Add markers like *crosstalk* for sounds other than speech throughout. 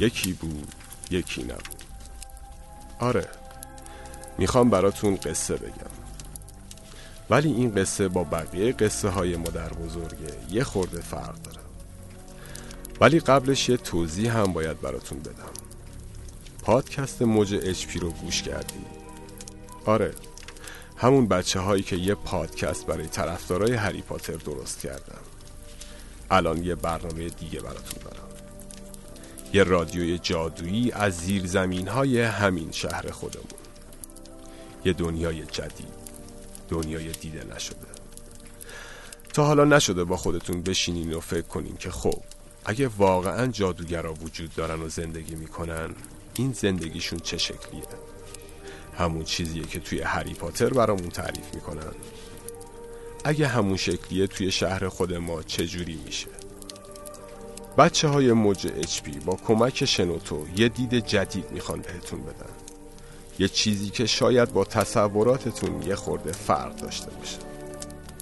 یکی بود یکی نبود. آره می‌خوام براتون قصه بگم. ولی این قصه با بقیه قصه های مادر بزرگه. یه خورده فرق داره. ولی قبلش یه توضیح هم باید براتون بدم. پادکست موج اچپی رو گوش کردی؟ آره همون بچه هایی که یه پادکست برای طرفدارای هری پاتر درست کردن. الان یه برنامه دیگه براتون دارم. یه رادیوی جادویی از زیر زمین های همین شهر خودمون. یه دنیای جدید دنیای دیده نشده. تا حالا نشده با خودتون بشینین و فکر کنین که خب اگه واقعا جادوگرا وجود دارن و زندگی می‌کنن این زندگیشون چه شکلیه؟ همون چیزیه که توی هری پاتر برامون تعریف می‌کنن. اگه همون شکلیه توی شهر خود ما چجوری میشه؟ بچه های موج اچ با کمک شنوتو یه دید جدید می‌خوان بهتون بدن. یه چیزی که شاید با تصوراتتون یه خورده فرق داشته باشه.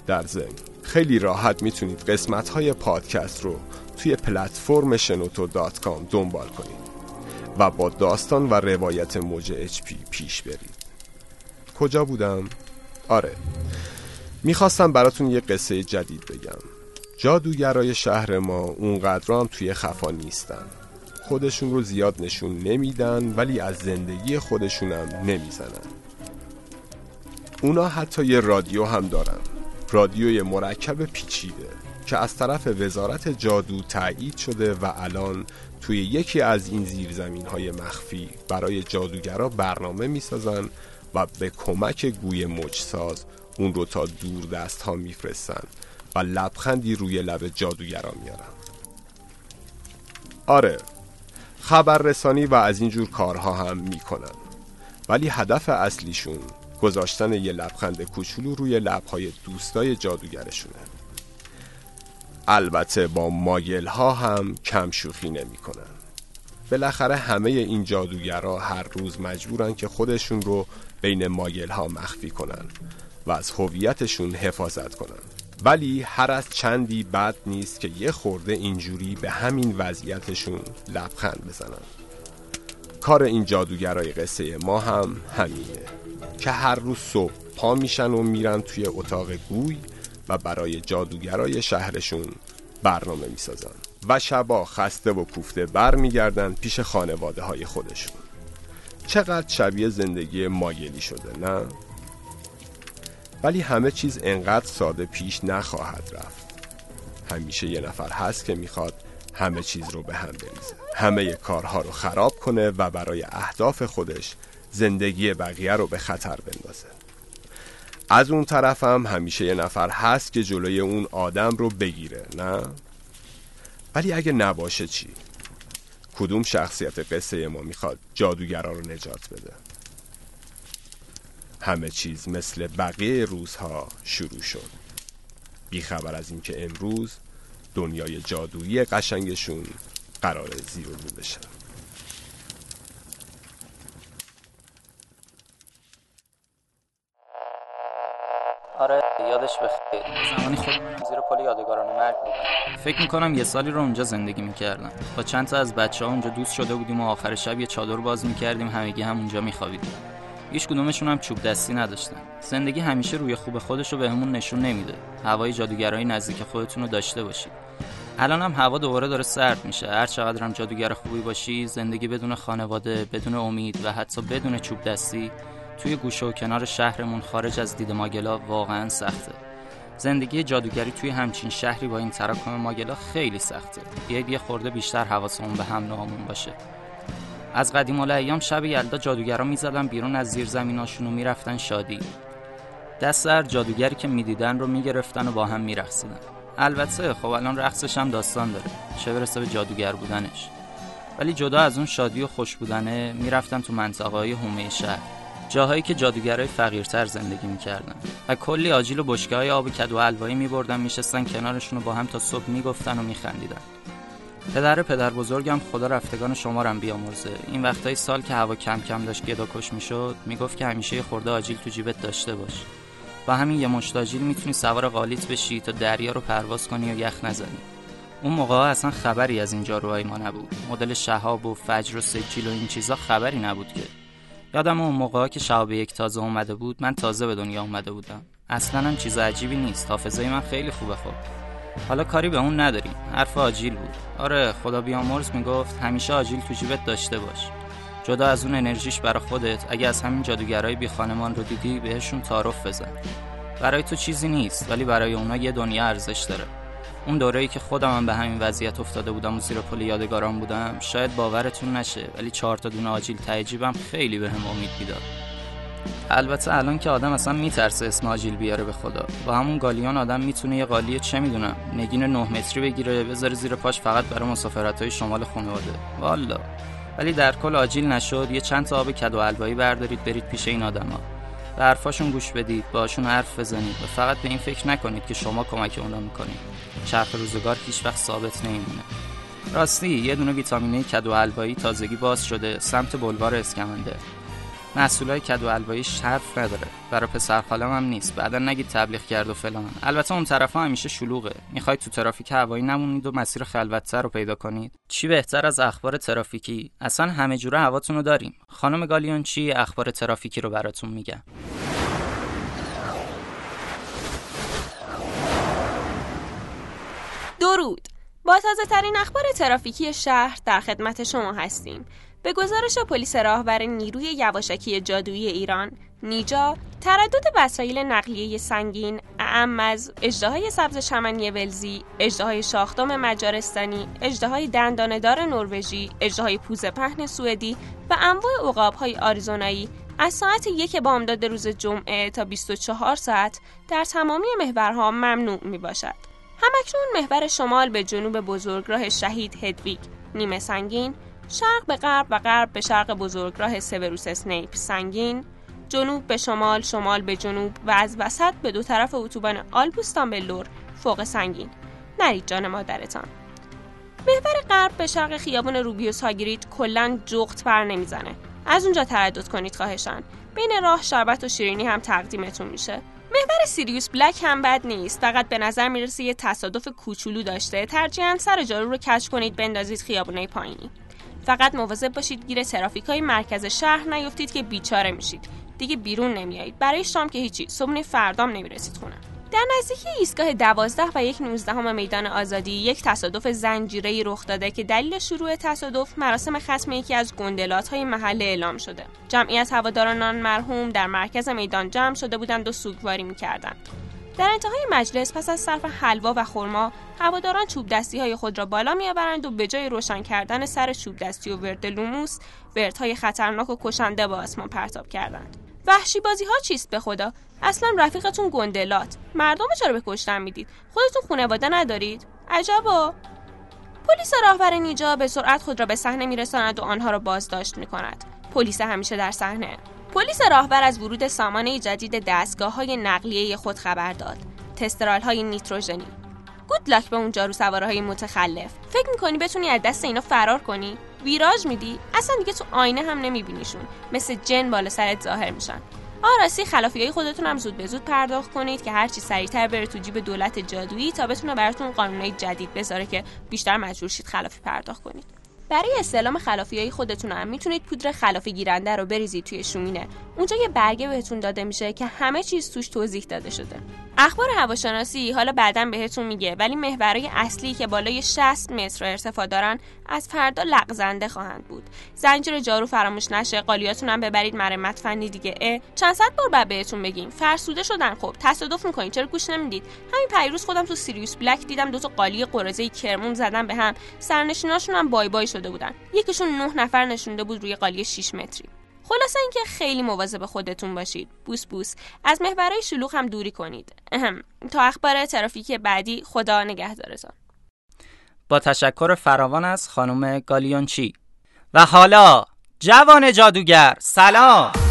در ضمن خیلی راحت می‌تونید قسمت های پادکست رو توی پلتفرم شنوتو دات کام دنبال کنید و با داستان و روایت موج اچ پیش برید. کجا بودم؟ آره. می‌خواستم براتون یه قصه جدید بگم. جادوگرای شهر ما اونقدر هم توی خفا نیستن. خودشون رو زیاد نشون نمیدن ولی از زندگی خودشونم نمی‌زنن. اونا حتی یه رادیو هم دارن. رادیوی مرکب پیچیده که از طرف وزارت جادو تایید شده و الان توی یکی از این زیرزمین های مخفی برای جادوگرا برنامه می‌سازن و به کمک گوی مجساز اون رو تا دور دست ها میفرستن. و لبخندی روی لب جادوگرا میارن آره خبررسانی و از اینجور کارها هم می‌کنن. ولی هدف اصلیشون گذاشتن یه لبخند کوچولو روی لبهای دوستای جادوگرشونه. البته با ماگل ها هم کم شوخی نمی‌کنن. بالاخره همه این جادوگرها هر روز مجبورن که خودشون رو بین ماگل ها مخفی کنن و از هویتشون حفاظت کنن. ولی هر از چندی بد نیست که یه خورده اینجوری به همین وضعیتشون لبخند بزنن کار این جادوگرای قصه ما هم همینه که هر روز صبح پا میشن و میرن توی اتاق گوی و برای جادوگرای شهرشون برنامه می‌سازن و شبا خسته و کوفته بر میگردن پیش خانواده های خودشون چقدر شبیه زندگی ماگلی شده نه؟ ولی همه چیز انقدر ساده پیش نخواهد رفت همیشه یه نفر هست که می‌خواد همه چیز رو به هم بریزه همه کارها رو خراب کنه و برای اهداف خودش زندگی بقیه رو به خطر بندازه از اون طرف هم همیشه یه نفر هست که جلوی اون آدم رو بگیره نه؟ ولی اگه نباشه چی؟ کدوم شخصیت قصه ما می‌خواد جادوگرا رو نجات بده؟ همه چیز مثل بقیه روزها شروع شد. بیخبر از اینکه امروز دنیای جادویی قشنگشون قرار زیر رو بشن آره یادش بخیر. زمانی خود زیر پل یادگاران مرگ بودم. فکر می‌کنم یه سالی رو اونجا زندگی می‌کردم. با چند تا از بچه ها اونجا دوست شده بودیم و آخر شب یه چادر باز می‌کردیم همگی هم اونجا میخوابیدیم. هیچ کدومشون هم چوب دستی نداشتن. زندگی همیشه روی خوب خودش رو بهمون نشون نمیده. هوای جادوگرای نزدیک خودتون رو داشته باشید. الان هم هوا دوباره داره سرد میشه. هر چقدر هم جادوگر خوبی باشی زندگی بدون خانواده بدون امید و حتی بدون چوب دستی توی گوشه و کنار شهرمون خارج از دید ماگلا واقعا سخته. زندگی جادوگری توی همچین شهری با این تراکم ماگلا خیلی سخته. بیاید یه خورده بیشتر حواسمون به هم نامون باشه. از قدیم ایام شب یلدا جادوگرا می‌زدن بیرون از زیر زمیناشون و می‌رفتن شادی. دست هر جادوگری که می‌دیدن رو می‌گرفتن و با هم میرقصیدن. البته خب الان رقصش هم داستان داره. چه برسه به جادوگر بودنش. ولی جدا از اون شادی و خوش بودنه می‌رفتن تو منطقه های هومه شهر. جاهایی که جادوگرای فقیرتر زندگی می‌کردن. و کلی آجیل و بشکه های آب کدو حلوایی میبردن میشستن کنارشون و با هم تا صبح می‌گفتن و میخندیدن. پدر پدر بزرگم خدا رفتگان شما رم بیامرزه. این وقتای سال که هوا کم کم داشت گدا کش می‌شد می‌گفت که همیشه خورده آجیل تو جیبت داشته باش. با همین یه مشت آجیل می‌تونی سوار قالیت بشی تا دریا رو پرواز کنی و یخ نزنی. اون موقع اصلا خبری از این جاروهای ما نبود. مدل شهاب و فجر و سجیل و این چیزا خبری نبود که. یادم اون موقع که شهاب یک تازه اومده بود من تازه به دنیا اومده بودم. اصلا هم چیز عجیبی نیست. حافظه من خیلی خوبه خب. حالا کاری به اون نداریم. حرف آجیل بود. آره خدا بیامرز می‌گفت همیشه آجیل تو جیبت داشته باش. جدا از اون انرژیش برا خودت اگه از همین جادوگرای بی خانمان رو دیدی بهشون تعارف بزن. برای تو چیزی نیست ولی برای اونا یه دنیا ارزش داره. اون دوره‌ای که خودم هم به همین وضعیت افتاده بودم و زیر پل یادگاران بودم شاید باورتون نشه ولی چهار تا دونه آجیل تعجیبم خیلی بهم به امید می‌داد. البته الان که آدم اصلا میترسه اسم آجیل بیاره به خدا. با همون گالیان آدم می‌تونه یه قالی چه می‌دونم نگین 9 متری بگیره بذاره زیر پاش فقط برای مسافرت های شمال خانواده. والا. ولی در کل آجیل نشد. یه چند تا آب کدو البایی بردارید برید پیش این آدما. به حرفاشون گوش بدید باشون حرف بزنید و فقط به این فکر نکنید که شما کمک اونا می‌کنید. چرخ روزگار هیچ وقت ثابت نمیمونه. راستی یه دونه ویتامینه کدو البایی تازگی باز شده سمت بلوار اسکمنده محصولای کدو الباییش حرف نداره. برای پسر خالم هم نیست. بعدا نگید تبلیغ کرد و فلان البته اون طرف همیشه شلوغه. می‌خواید تو ترافیک هوایی نمونید و مسیر خلوتتر رو پیدا کنید. چی بهتر از اخبار ترافیکی؟ اصلا همه جوره هواتون رو داریم. خانم گالیون چی اخبار ترافیکی رو براتون میگم درود. با تازه ترین اخبار ترافیکی شهر در خدمت شما هستیم. به گزارش پلیس راهبر نیروی یواشکی جادویی ایران نیجا تردد وسایل نقلیه سنگین اعم از اجدهای سبز چمنی ولزی اجدهای شاخدام مجارستانی اجدهای دنداندار نروژی اجدهای پوز پهن سوئدی و انواع عقابهای آریزونایی از ساعت یک بامداد روز جمعه تا 24 ساعت در تمامی محورها ممنوع می باشد. همکنون محور شمال به جنوب بزرگراه شهید هدویگ نیمه سنگین شرق به غرب و غرب به شرق بزرگراه سوروس اسنیپ سنگین جنوب به شمال شمال به جنوب و از وسط به دو طرف اتوبان آلبوستان به لور فوق سنگین. نرید جان مادرتان. محور غرب به شرق خیابان روبیوس هاگرید کلا جغت بر نمی‌زنه. از اونجا تردد کنید خواهشان. بین راه شربت و شیرینی هم تقدیمتون میشه. محور سیریوس بلک هم بد نیست. فقط به نظر می‌رسه یه تصادف کوچولو داشته. ترجیحاً سر جارو رو کچ کنید بندازید خیابونه پایینی. فقط مواظب باشید گیر ترافیک های مرکز شهر نیفتید که بیچاره میشید. دیگه بیرون نمیایید. برای شام که هیچی. صبح فردام نمی‌رسید خونه. در نزدیکی ایستگاه دوازده و یک نوزدهم میدان آزادی یک تصادف زنجیره رخ داده که دلیل شروع تصادف مراسم ختم یکی از گندلات های محله اعلام شده. جمعی از هواداران مرحوم در مرکز میدان جمع شده بودند و سوگواری می‌کردند. در انتهای مجلس پس از صرف حلوا و خرما هواداران چوب دستی های خود را بالا میآورند و به جای روشن کردن سر چوب دستی و ورد لوموس وردهای خطرناک و کشنده با آسمان پرتاب کردند. وحشی بازی ها چیست به خدا؟ اصلا رفیقتون گندلات. مردم چرا به کشتن می‌دید؟ خودتون خانواده ندارید؟ عجبا! پلیس راهبر نیجا به سرعت خود را به صحنه میرساند و آنها را بازداشت می‌کند. پلیس همیشه در صحنه. پلیس راهبر از ورود سامانه جدید دستگاه های نقلیه خود خبر داد. تسترال های نیتروژنی. گود لاک به اون جارو سواره های متخلف. فکر می‌کنی بتونی از دست اینا فرار کنی؟ ویراج میدی؟ اصلا دیگه تو آینه هم نمیبینیشون. مثل جن بالا سرت ظاهر میشن. آراستی خلافی های خودتون هم زود به زود پرداخت کنید که هرچی سریعتر بره تو جیب دولت جادویی تا بتونه براتون قانونهای جدید بذاره که بیشتر مجبور شید خلافی پرداخت کنید. برای استعلام خلافی های خودتون هم می‌تونید پودر خلافی گیرنده رو بریزید توی شومینه. اونجا یه برگه بهتون داده میشه که همه چیز توش توضیح داده شده. اخبار هواشناسی حالا بعدا بهتون میگه ولی محورهای اصلی که بالای 60 متر ارتفاع دارن از فردا لغزنده خواهند بود. زنجیر جارو فراموش نشه قالیاتون هم ببرید مرمت فنی دیگه. اه. چند صد بار بعد بهتون بگیم. فرسوده شدن خب. تصادف می‌کنین چرا گوش نمی‌دید؟ همین پیروز خودم تو سیریوس بلک دیدم دو تا قالی قرزه کرمون زدن به هم. سرنشیناشون هم بای بای شده بودن. یکیشون نه نفر نشونده بود روی قالی 6 متری. خلاصه اینکه خیلی مواظب خودتون باشید. بوس بوس. از محورهای شلوغ هم دوری کنید. اهم. تا اخبار ترافیکی بعدی خدا نگهدارتان با تشکر فراوان از خانم گالیونچی. و حالا جوان جادوگر سلام!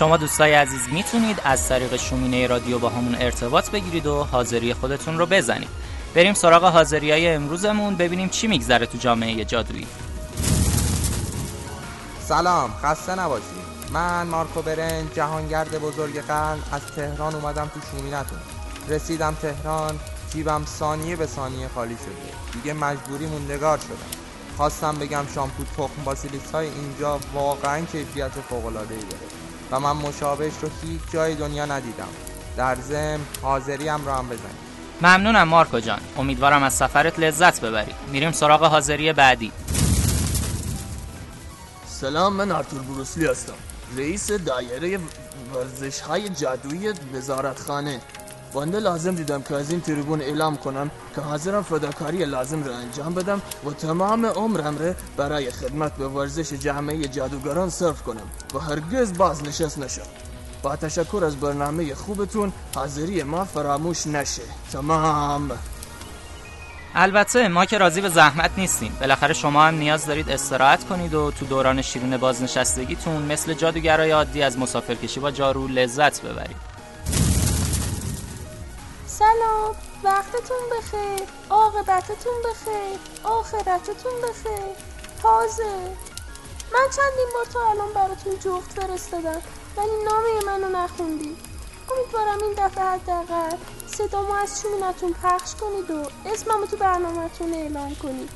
شما دوستای عزیز می‌تونید از طریق شومینه رادیو با همون ارتباط بگیرید و حاضری خودتون رو بزنید. بریم سراغ حاضری های امروزمون ببینیم چی میگذره تو جامعه جادویی. سلام خسته نباشید من مارکو برن جهانگرد بزرگ قرن. از تهران اومدم تو شومینتون رسیدم تهران جیبم ثانیه به ثانیه خالی شده. دیگه مجبوری موندگار شدم. خواستم بگم شامپو تخم باسیلیس های اینجا واقعا کیفیت فوق العاده ای داره. و من مشابهش رو هیچ جای دنیا ندیدم. در ضمن حاضری هم رو هم بزنید ممنونم مارکو جان. امیدوارم از سفرت لذت ببری. میریم سراغ حاضری بعدی. سلام من آرتور بروسلی هستم. رئیس دایره ورزش های جادویی وزارتخانه. بنده لازم دیدم که از این تریبون اعلام کنم که حاضرم فداکاری لازم را انجام بدم و تمام عمرم را برای خدمت به ورزش جامعه جادوگران صرف کنم و هرگز باز نشست نشم با تشکر از برنامه خوبتون حاضری ما فراموش نشه. تمام. البته ما که راضی به زحمت نیستیم. بالاخره شما هم نیاز دارید استراحت کنید و تو دوران شیرین بازنشستگیتون مثل جادوگرای عادی از مسافرکشی با جارو لذت ببرید. سلام. وقتتون بخیر. عاقبتتون بخیر. آخرتتون بخیر. تازه. من چندین بار تا الان براتون جفت فرستادم ولی نامه منو نخوندید. امیدوارم این دفعه حداقل صدامو از شومینتون پخش کنید و اسممو تو برنامهتون اعلام کنید.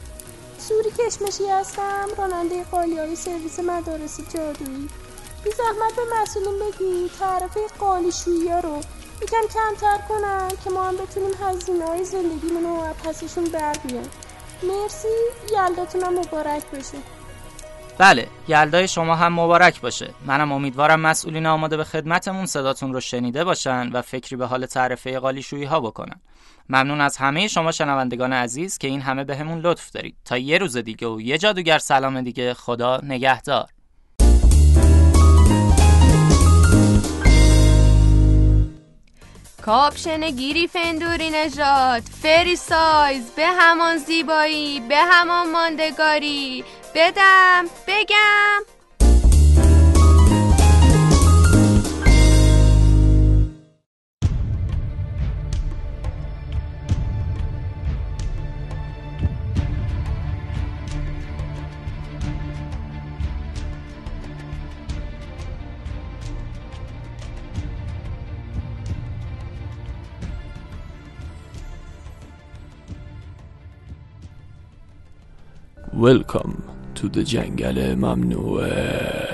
سوری کشمشی هستم راننده قالی سرویس مدارس جادویی. بی زحمت به مسئولین بگی تعرفه قالی ها رو یکم کمتر کنن که ما هم بتونیم هزینه های زندگیمون رو پسشون بر مرسی. یلداتون مبارک باشه. بله یلدای شما هم مبارک باشه. منم امیدوارم مسئولین آماده به خدمتمون صداتون رو شنیده باشن و فکری به حال تعرفه قالی شویی ها بکنن. ممنون از همه شما شنوندگان عزیز که این همه بهمون به لطف دارید. تا یه روز دیگه و یه جادوگر سلام دیگه. خدا نگهدار. کاپشن گیری فندوری نژاد. فری سایز به همان زیبایی به همان ماندگاری. بدم بگم. Welcome to the جنگل ممنوعه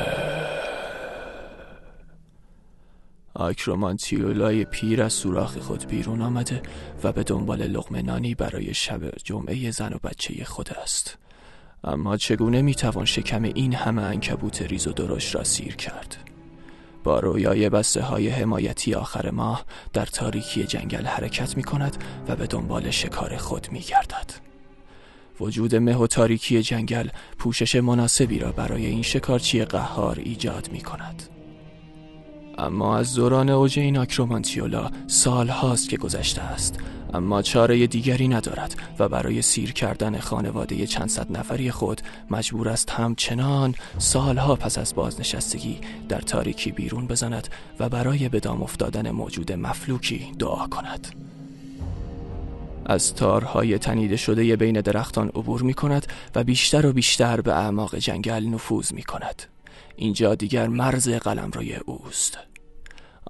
آکرومانتیولای پیر از سوراخ خود بیرون آمده و به دنبال لغمه برای شب جمعه زن و بچه خود است. اما چگونه می‌توان شکم این همه انکبوت ریز و درشت را سیر کرد؟ با رویای بسته های حمایتی آخر ماه در تاریکی جنگل حرکت می کند و به دنبال شکار خود می گردد. وجود مه و تاریکی جنگل پوشش مناسبی را برای این شکارچی قهار ایجاد می کند. اما از دوران اوج این آکرومانتیولا سال هاست که گذشته است اما چاره دیگری ندارد و برای سیر کردن خانواده چند صد نفری خود مجبور است همچنان سالها پس از بازنشستگی در تاریکی بیرون بزند و برای به دام افتادن موجود مفلوکی دعا کند از تارهای تنیده شده بین درختان عبور می کند و بیشتر و بیشتر به اعماق جنگل نفوذ می کند اینجا دیگر مرز قلم روی اوست.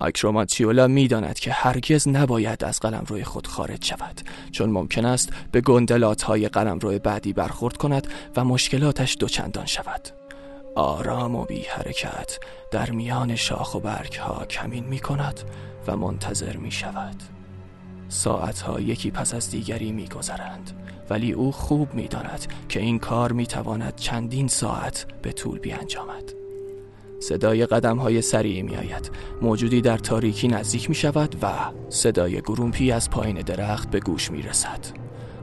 آکروماتیولا می داند که هرگز نباید از قلم روی خود خارج شود چون ممکن است به گندلات های قلم روی بعدی برخورد کند و مشکلاتش دوچندان شود. آرام و بی حرکت در میان شاخ و برگ ها کمین می کند و منتظر می شود ساعتها یکی پس از دیگری میگذرند. ولی او خوب می‌داند که این کار می‌تواند چندین ساعت به طول بیانجامد. صدای قدم های سریعی می آید موجودی در تاریکی نزدیک می شود و صدای گرومپی از پایین درخت به گوش می رسد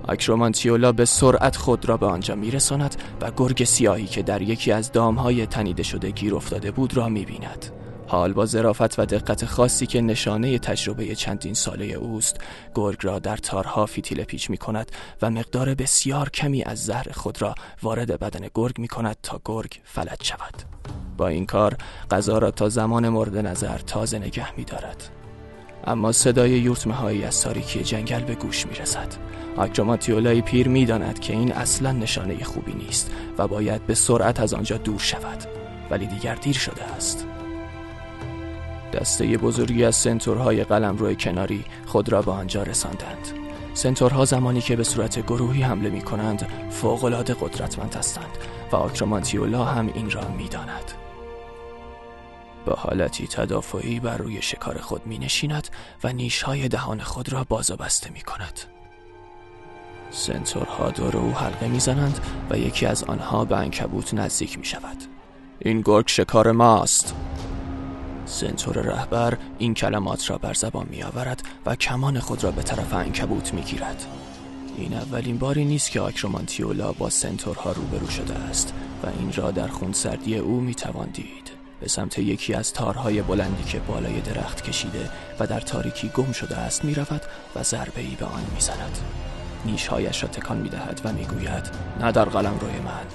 اکرومانتیولا به سرعت خود را به آنجا می رساند و گرگ سیاهی که در یکی از دام های تنیده شده گیر افتاده بود را می بیند حال با ظرافت و دقت خاصی که نشانه تجربه چندین ساله اوست گرگ را در تارها فتیله پیچ می کند و مقدار بسیار کمی از زهر خود را وارد بدن گرگ می کند تا گرگ فلج شود با این کار غذا را تا زمان مورد نظر تازه نگه می دارد. اما صدای یورتمه هایی از تاریکی جنگل به گوش می رسد. آکرومانتیولای پیر می داند که این اصلا نشانه خوبی نیست و باید به سرعت از آنجا دور شود ولی دیگر دیر شده است. دسته بزرگی از سنتورهای قلم روی کناری خود را به آنجا رساندند. سنتورها زمانی که به صورت گروهی حمله می کنند فوقلاده قدرتمند هستند و آکرومانتیولا هم این را می داند. با حالتی تدافعی بر روی شکار خود می نشیند و نیشهای دهان خود را باز بسته می کند. سنتورها دور او حلقه می‌زنند و یکی از آنها به انکبوت نزدیک می شود. این گرگ شکار ماست. سنتور رهبر این کلمات را بر زبان می آورد و کمان خود را به طرف انکبوت می گیرد. این اولین باری نیست که آکرومانتیولا با سنتورها روبرو شده است و این را در خونسردی او می توان دید. به سمت یکی از تارهای بلندی که بالای درخت کشیده و در تاریکی گم شده است می رود و ضربه ای به آن می زند. نیشهایش را تکان می دهد و می گوید نه در قلم روی من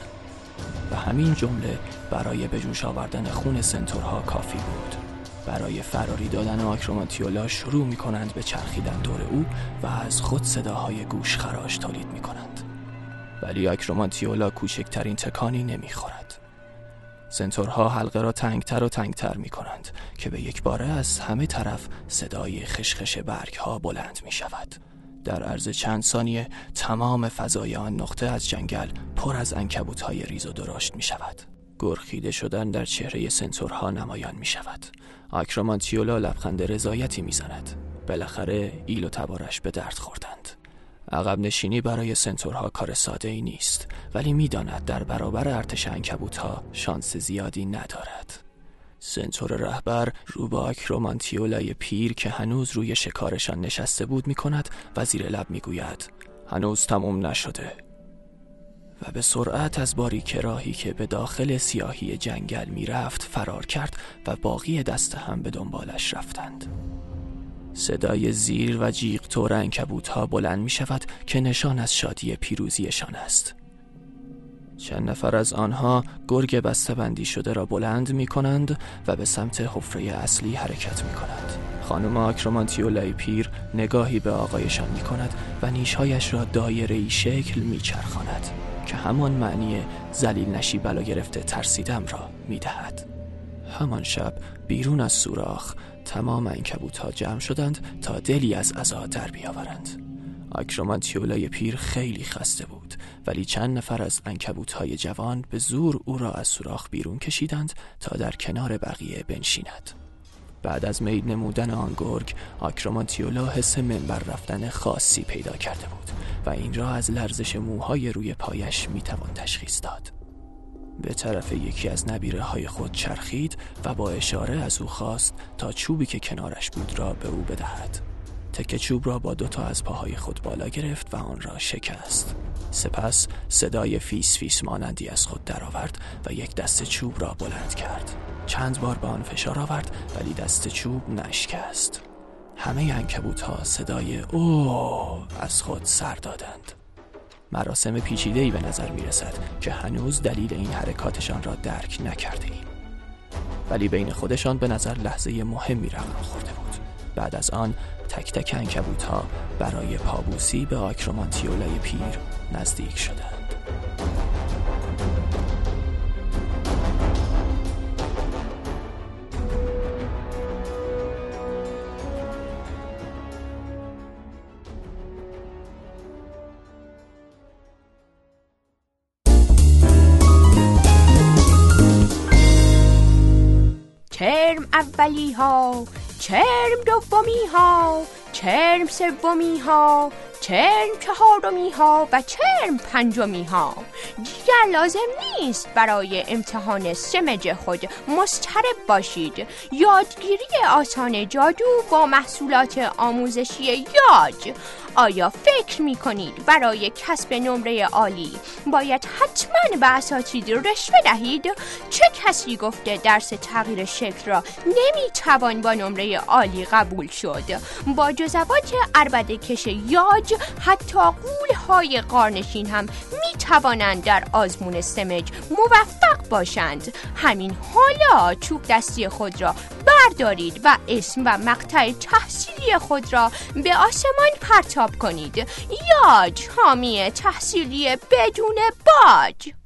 و همین جمله برای به جوش آوردن خون سنتورها کافی بود برای فراری دادن آکروماتیولا شروع می کنند به چرخیدن دور او و از خود صداهای گوش خراش تولید می کنند ولی آکروماتیولا کوچکترین تکانی نمی خورد سنتورها حلقه را تنگتر و تنگتر می کنند که به یک باره از همه طرف صدای خشخش برگ ها بلند می شود در عرض چند ثانیه تمام فضای آن نقطه از جنگل پر از انکبوت های ریز و درشت می شود گرخیده شدن در چهره سنسورها نمایان می شود آکرومانتیولا لبخند رضایتی می زند بالاخره ایل و تبارش به درد خوردند. عقب نشینی برای سنتورها کار ساده ای نیست ولی می‌داند در برابر ارتش انکبوت ها شانس زیادی ندارد. سنتور رهبر رو به آکرومانتیولای پیر که هنوز روی شکارشان نشسته بود می کند و زیر لب می گوید هنوز تموم نشده. و به سرعت از باریک راهی که به داخل سیاهی جنگل می رفت فرار کرد و باقی دست هم به دنبالش رفتند. صدای زیر و جیغ طور انکبوت ها بلند می شود که نشان از شادی پیروزیشان است. چند نفر از آنها گرگ بندی شده را بلند می کنند و به سمت حفره اصلی حرکت می کنند خانم آکرومانتیولای پیر نگاهی به آقایشان می کند و نیشهایش را دایره ای شکل می چرخاند که همان معنی زلیل نشی بلا گرفته ترسیدم را می دهد. همان شب بیرون از سوراخ تمام انکبوت ها جمع شدند تا دلی از عزا در بیاورند آکرومانتیولای پیر خیلی خسته بود ولی چند نفر از انکبوت های جوان به زور او را از سوراخ بیرون کشیدند تا در کنار بقیه بنشیند بعد از مید نمودن آن گرگ آکرومانتیولا حس منبر رفتن خاصی پیدا کرده بود و این را از لرزش موهای روی پایش می‌توان تشخیص داد. به طرف یکی از نبیره های خود چرخید و با اشاره از او خواست تا چوبی که کنارش بود را به او بدهد. تکه چوب را با دوتا از پاهای خود بالا گرفت و آن را شکست. سپس صدای فیس فیس مانندی از خود درآورد و یک دسته چوب را بلند کرد. چند بار به آن فشار آورد ولی دسته چوب نشکست. همه عنکبوت ها صدای هو از خود سر دادند. مراسم پیچیده ای به نظر می رسد که هنوز دلیل این حرکاتشان را درک نکرده ایم. ولی بین خودشان به نظر لحظه مهمی رقم خورده بود. بعد از آن تک تک انکبوت ها برای پابوسی به آکرومانتیولای پیر نزدیک شدند. اولی ها چرم دومی ها چرم سومی ها چرم چهارمی ها و چرم پنجمی ها دیگر لازم نیست برای امتحان سمج خود مسترب باشید یادگیری آسان جادو با محصولات آموزشی یاج آیا فکر می کنید برای کسب نمره عالی باید حتما به اساتید رشوه دهید؟ چه کسی گفته درس تغییر شکل را نمی توان با نمره عالی قبول شد؟ با جزوات عربده کش یاج حتی قول های قارنشین هم می توانند در آزمون سمج موفق باشند. همین حالا چوب دستی خود را بردارید و اسم و مقطع تحصیلی خود را به آسمان پرتاب کنید. یا حامی تحصیلی بدون باج.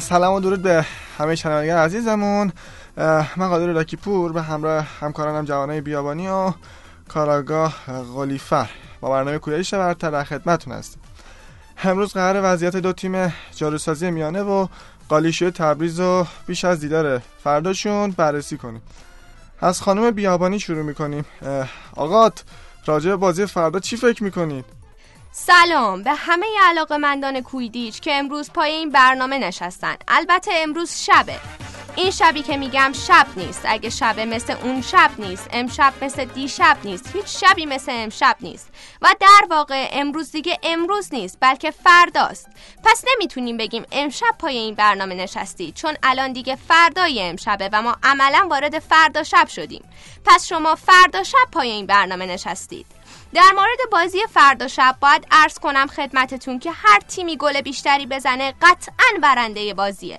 سلام و درود به همه شنوندگان عزیزمون. من قادر لاکی پور به همراه همکارانم جوانای بیابانی و کاراگاه غلیفر با برنامه کویش برتر در خدمتتون هستیم. امروز قرار وضعیت دو تیم جاروسازی میانه و قالیشوی تبریز رو بیش از دیدار فرداشون بررسی کنیم. از خانم بیابانی شروع می‌کنیم. آقات راجع بازی فردا چی فکر می‌کنید؟ سلام. به همه علاقه مندان کویدیچ که امروز پای این برنامه نشستن. البته امروز شبه. این شبی که میگم شب نیست. اگه شبه مثل اون شب نیست امشب مثل دیشب نیست. هیچ شبی مثل امشب نیست. و در واقع امروز دیگه امروز نیست بلکه فرداست. پس نمی‌تونیم بگیم امشب پای این برنامه نشستی چون الان دیگه فردای امشبه و ما عملا وارد فردا شب شدیم. پس شما فردا شب پای این برنامه نشستید. در مورد بازی فردا شب باید عرض کنم خدمتتون که هر تیمی گل بیشتری بزنه قطعا برنده بازیه.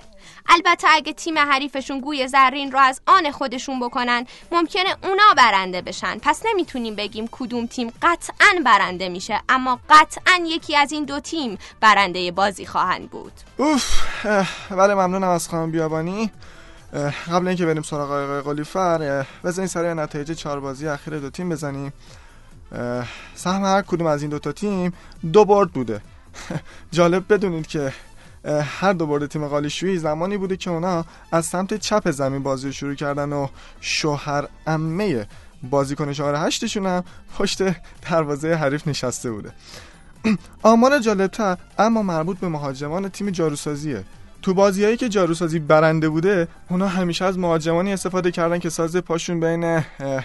البته اگه تیم حریفشون گوی زرین رو از آن خودشون بکنن ممکنه اونا برنده بشن. پس نمی‌تونیم بگیم کدوم تیم قطعا برنده میشه اما قطعا یکی از این دو تیم برنده بازی خواهند بود. اوف بله ممنونم از خانم بیابانی. قبل اینکه بریم سراغ آقای قلیفر بزنین سریع نتایج چهار بازی اخیر دو تیم بزنیم. سهم هر کدوم از این دوتا تیم دو برد بوده. *laughs* جالب بدونید که هر دو برد تیم قالیشویی زمانی بوده که اونا از سمت چپ زمین بازی شروع کردن و شوهر امه بازیکن شماره هشتشون هم پشت دروازه حریف نشسته بوده. *clears throat* آمار جالبتر اما مربوط به مهاجمان تیم جاروسازیه تو بازیایی که جاروسازی برنده بوده اونا همیشه از مهاجمانی استفاده کردن که ساز پاشون بین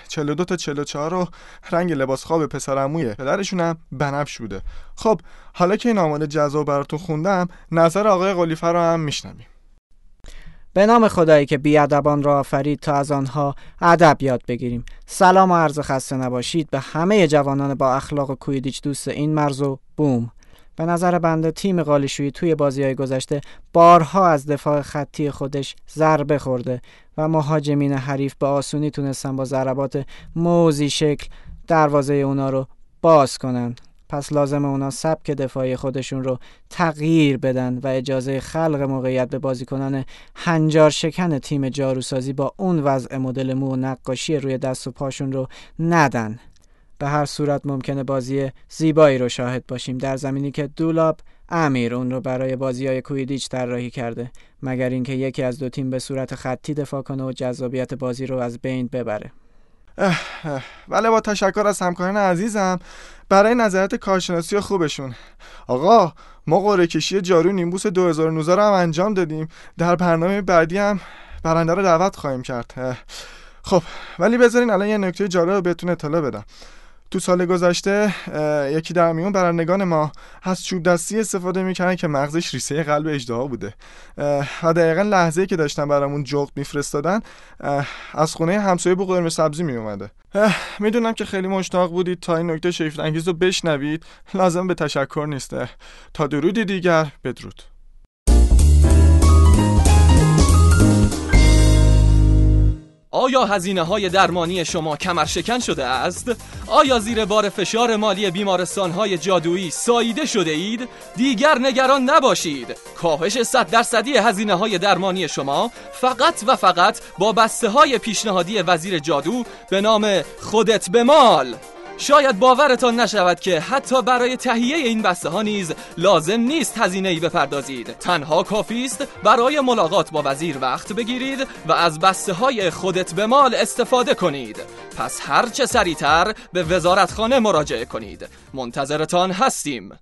42 تا 44 و رنگ لباس خواب پسرعموی پدرشون هم بنفش بوده. خب حالا که این آمار جذاب براتون خوندم نظر آقای قلیفر رو هم میشنویم. به نام خدایی که بیادبان را آفرید تا از آنها ادب یاد بگیریم. سلام و عرض خسته نباشید. به همه جوانان با اخلاق کویدیچ دوست این مرز و بوم. به نظر بنده تیم قالیشویی توی بازی های گذشته بارها از دفاع خطی خودش ضربه خورده و مهاجمین حریف به آسونی تونستن با ضربات موزی شکل دروازه اونا رو باز کنن. پس لازم اونا سبک دفاعی خودشون رو تغییر بدن و اجازه خلق موقعیت به بازیکنان هنجار شکن تیم جاروسازی با اون وضع مدل مو و نقاشی روی دست و پاشون رو ندن. به هر صورت ممکنه بازی زیبایی رو شاهد باشیم در زمینی که دولاب امیر اون رو برای بازی های کویدیچ طراحی کرده مگر اینکه یکی از دو تیم به صورت خطی دفاع کنه و جذابیت بازی رو از بین ببره. بله با تشکر از همکاران عزیزم. برای نظرات کارشناسی خوبشون. آقا ما قرعه کشی جارو نیمبوس 2019 رو هم انجام دادیم. در برنامه بعدی هم برنده رو دعوت خواهیم کرد. خب ولی بذارین الان یه نکته جالب بهتون اطلاع بدم. تو سال گذشته یکی در میون برندگان ما از چوب دستی استفاده می‌کنن که مغزش ریسه قلب اجدها بوده. و دقیقا لحظه که داشتن برامون جغد میفرستادن از خونه همسایه بو قرمه سبزی میومده می‌دونم که خیلی مشتاق بودید تا این نکته شیفت انگیز رو بشنوید. لازم به تشکر نیسته تا درودی دیگر بدرود. آیا هزینه های درمانی شما کمر شکن شده است؟ آیا زیر بار فشار مالی بیمارستان های جادویی ساییده شده اید؟ دیگر نگران نباشید کاهش 100 درصدی هزینه های درمانی شما فقط و فقط با بسته های پیشنهادی وزیر جادو به نام خودت به مال شاید باورتان نشود که حتی برای تهیه این بسته ها نیز لازم نیست هزینه ای بپردازید. تنها کافی است برای ملاقات با وزیر وقت بگیرید و از بسته های خودت به مال استفاده کنید. پس هرچه سریعتر به وزارتخانه مراجعه کنید. منتظرتان هستیم.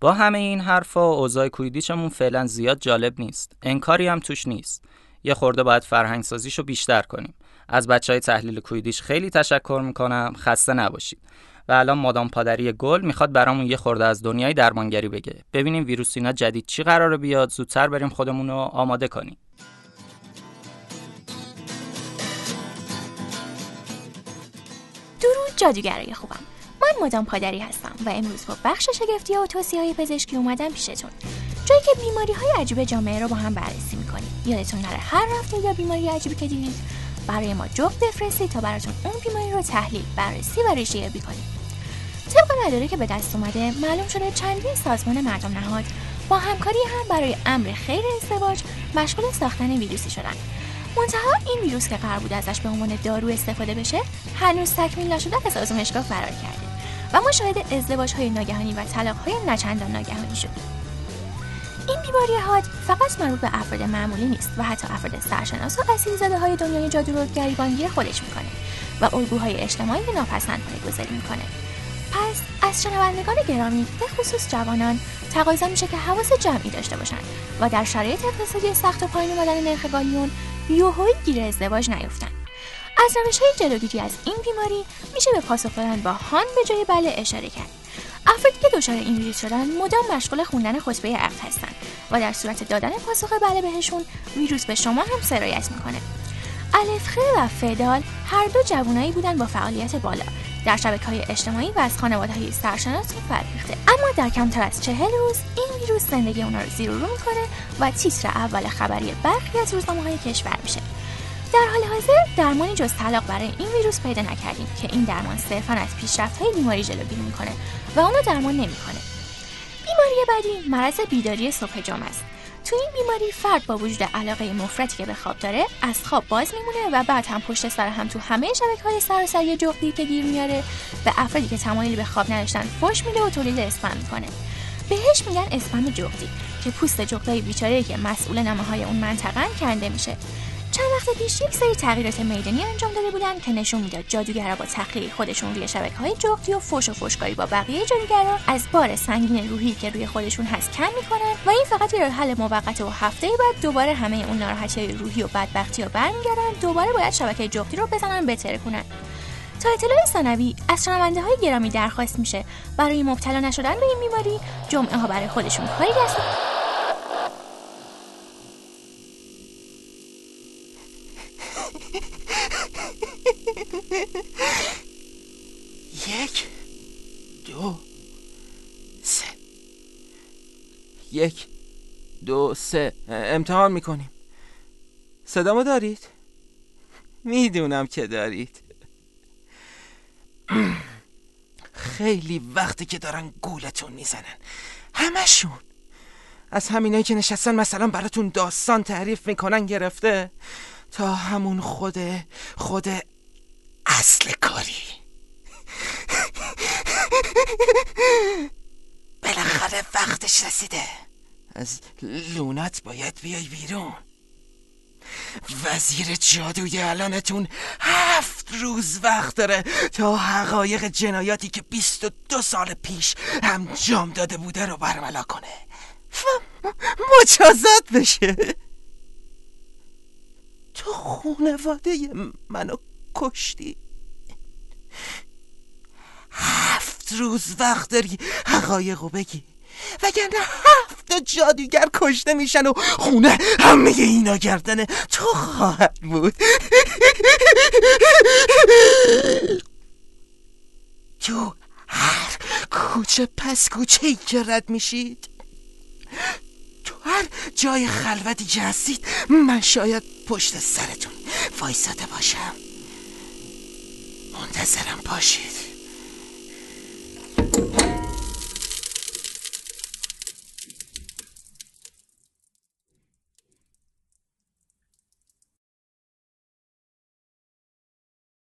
با همه این حرفا اوضاع کویدیچمون فعلا زیاد جالب نیست. انکاری هم توش نیست. یه خورده باید فرهنگ سازیشو بیشتر کنیم. از بچه های تحلیل کویدیش خیلی تشکر می‌کنم. خسته نباشید. و الان مادام پادری گل می‌خواد برامون یه خورده از دنیای درمانگری بگه. ببینیم ویروس اینا جدید چی قراره بیاد. زودتر بریم خودمون رو آماده کنیم. درود جادوگرای خوبم. من مادام پادری هستم و امروز با بخش شگفتی و توصیه های پزشکی اومدم پیشتون. جایی که بیماری های عجیب جامعه رو با هم بررسی می‌کنیم. یادتون نره هر هفته یا بیماری عجیبی که دیدید برای ما جفت بفرستید تا براتون اون بیماری رو تحلیل بررسی و ریشه یابی کنیم. طبق مدارکی که به دست اومده معلوم شده چندین سازمان مردم نهاد با همکاری هم برای امر خیر ازدواج مشغول ساختن ویروسی شدن. منتها این ویروس که قرار بود ازش به عنوان دارو استفاده بشه هنوز تکمیل نشده از آزمایشگاه فرار کرده. و ما شاهد ازدواج های ناگهانی و طلاق های نچندان ناگهانی شدیم این بیماری حاد فقط مربوط به افراد معمولی نیست و حتی افراد سرشناس و اصیل زده های دنیای جادو رو گریبانگیر خودش می‌کنه و الگوهای اجتماعی ناپسند پایگذاری می‌کنه. پس از شنوندگان گرامی به خصوص جوانان تقاضا میشه که حواس جمعی داشته باشند و در شرایط اقتصادی سخت و پایین اومدن نرخ گالیون یوهویی گیر ازدواج نیفتن. از روش های جلوگیری از این بیماری میشه به پاسخ دادن با هان به جای بله اشاره کرد. افرادی که دچار این ویروس شدن مدام مشغول خوندن خطبه عقد هستند و در صورت دادن پاسخ بله بهشون ویروس به شما هم سرایت می‌کنه. الفخه و فدال هر دو جوانایی بودن با فعالیت بالا. در شبکه های اجتماعی و از خانواده های سرشناس و فرهیخته اما در کمتر از چهل روز این ویروس زندگی اونا رو زیر رو می‌کنه و تیتر اول خبری برخی از روزنامه های کشور میشه. در حال حاضر درمانی جز طلاق برای این ویروس پیدا نکردیم که این درمان صرفا از پیشرفت های بیماری جلوگیری می‌کنه و اونو درمان نمی‌کنه. بیماری بعدی مرض بیداری صبح جام است. تو این بیماری فرد با وجود علاقه مفرطی که به خواب داره از خواب باز میمونه و بعد هم پشت سر هم تو همه شبکه های سراسری جغدی که گیر میاره به افرادی که تمایلی به خواب نداشتن فش میده و تولید اسپم می‌کنه. بهش میگن اسپم جغدی که پوست جغدای بیچاره که مسئول نمه های اون منطقه کنده میشه. چند وقت پیش یک سری تغییرات میدانی انجام داده بودن که نشون می‌داد جادوگرا با تخلیه خودشون روی شبکه های جغدی و فوش و فوشکاری با بقیه جادوگرا از بار سنگین روحی که روی خودشون هست کم می‌کنن و این فقط یه حل موقت و هفته بعد دوباره همه اون ناراحتی های روحی و بدبختی رو برمیگردن دوباره باید شبکه جغدی رو بزنن بهتره کنن. تا اطلاع ثانوی از شنونده های گرامی درخواست میشه. برای مبتلا نشدن به این بیماری جمعه ها برای خودشون کاری دست یک دو سه. یک دو سه. امتحان می‌کنیم. صدامو دارید؟ می‌دونم که دارید. خیلی وقتی که دارن گولتون می‌زنن. همشون. از همینایی که نشستن مثلا براتون داستان تعریف می‌کنن گرفته؟ تا همون خود خود اصل کاری. بالاخره وقتش رسیده. از لونت باید بیای بیرون. وزیر جادوی الانتون هفت روز وقت داره تا حقایق جنایاتی که بیست و دو سال پیش انجام داده بوده رو برملا کنه. مجازات بشه. تو خونواده منو کشتی. هفت روز وقت داری حقایقو بگی. وگرنه هفت جادوگر کشته میشن و خونه همه اینا گردن تو خواهد بود. تو هر کوچه پس کوچه ای که رد میشید هر جای خلوتی که هستید من شاید پشت سرتون وایساده باشم. منتظرم باشید.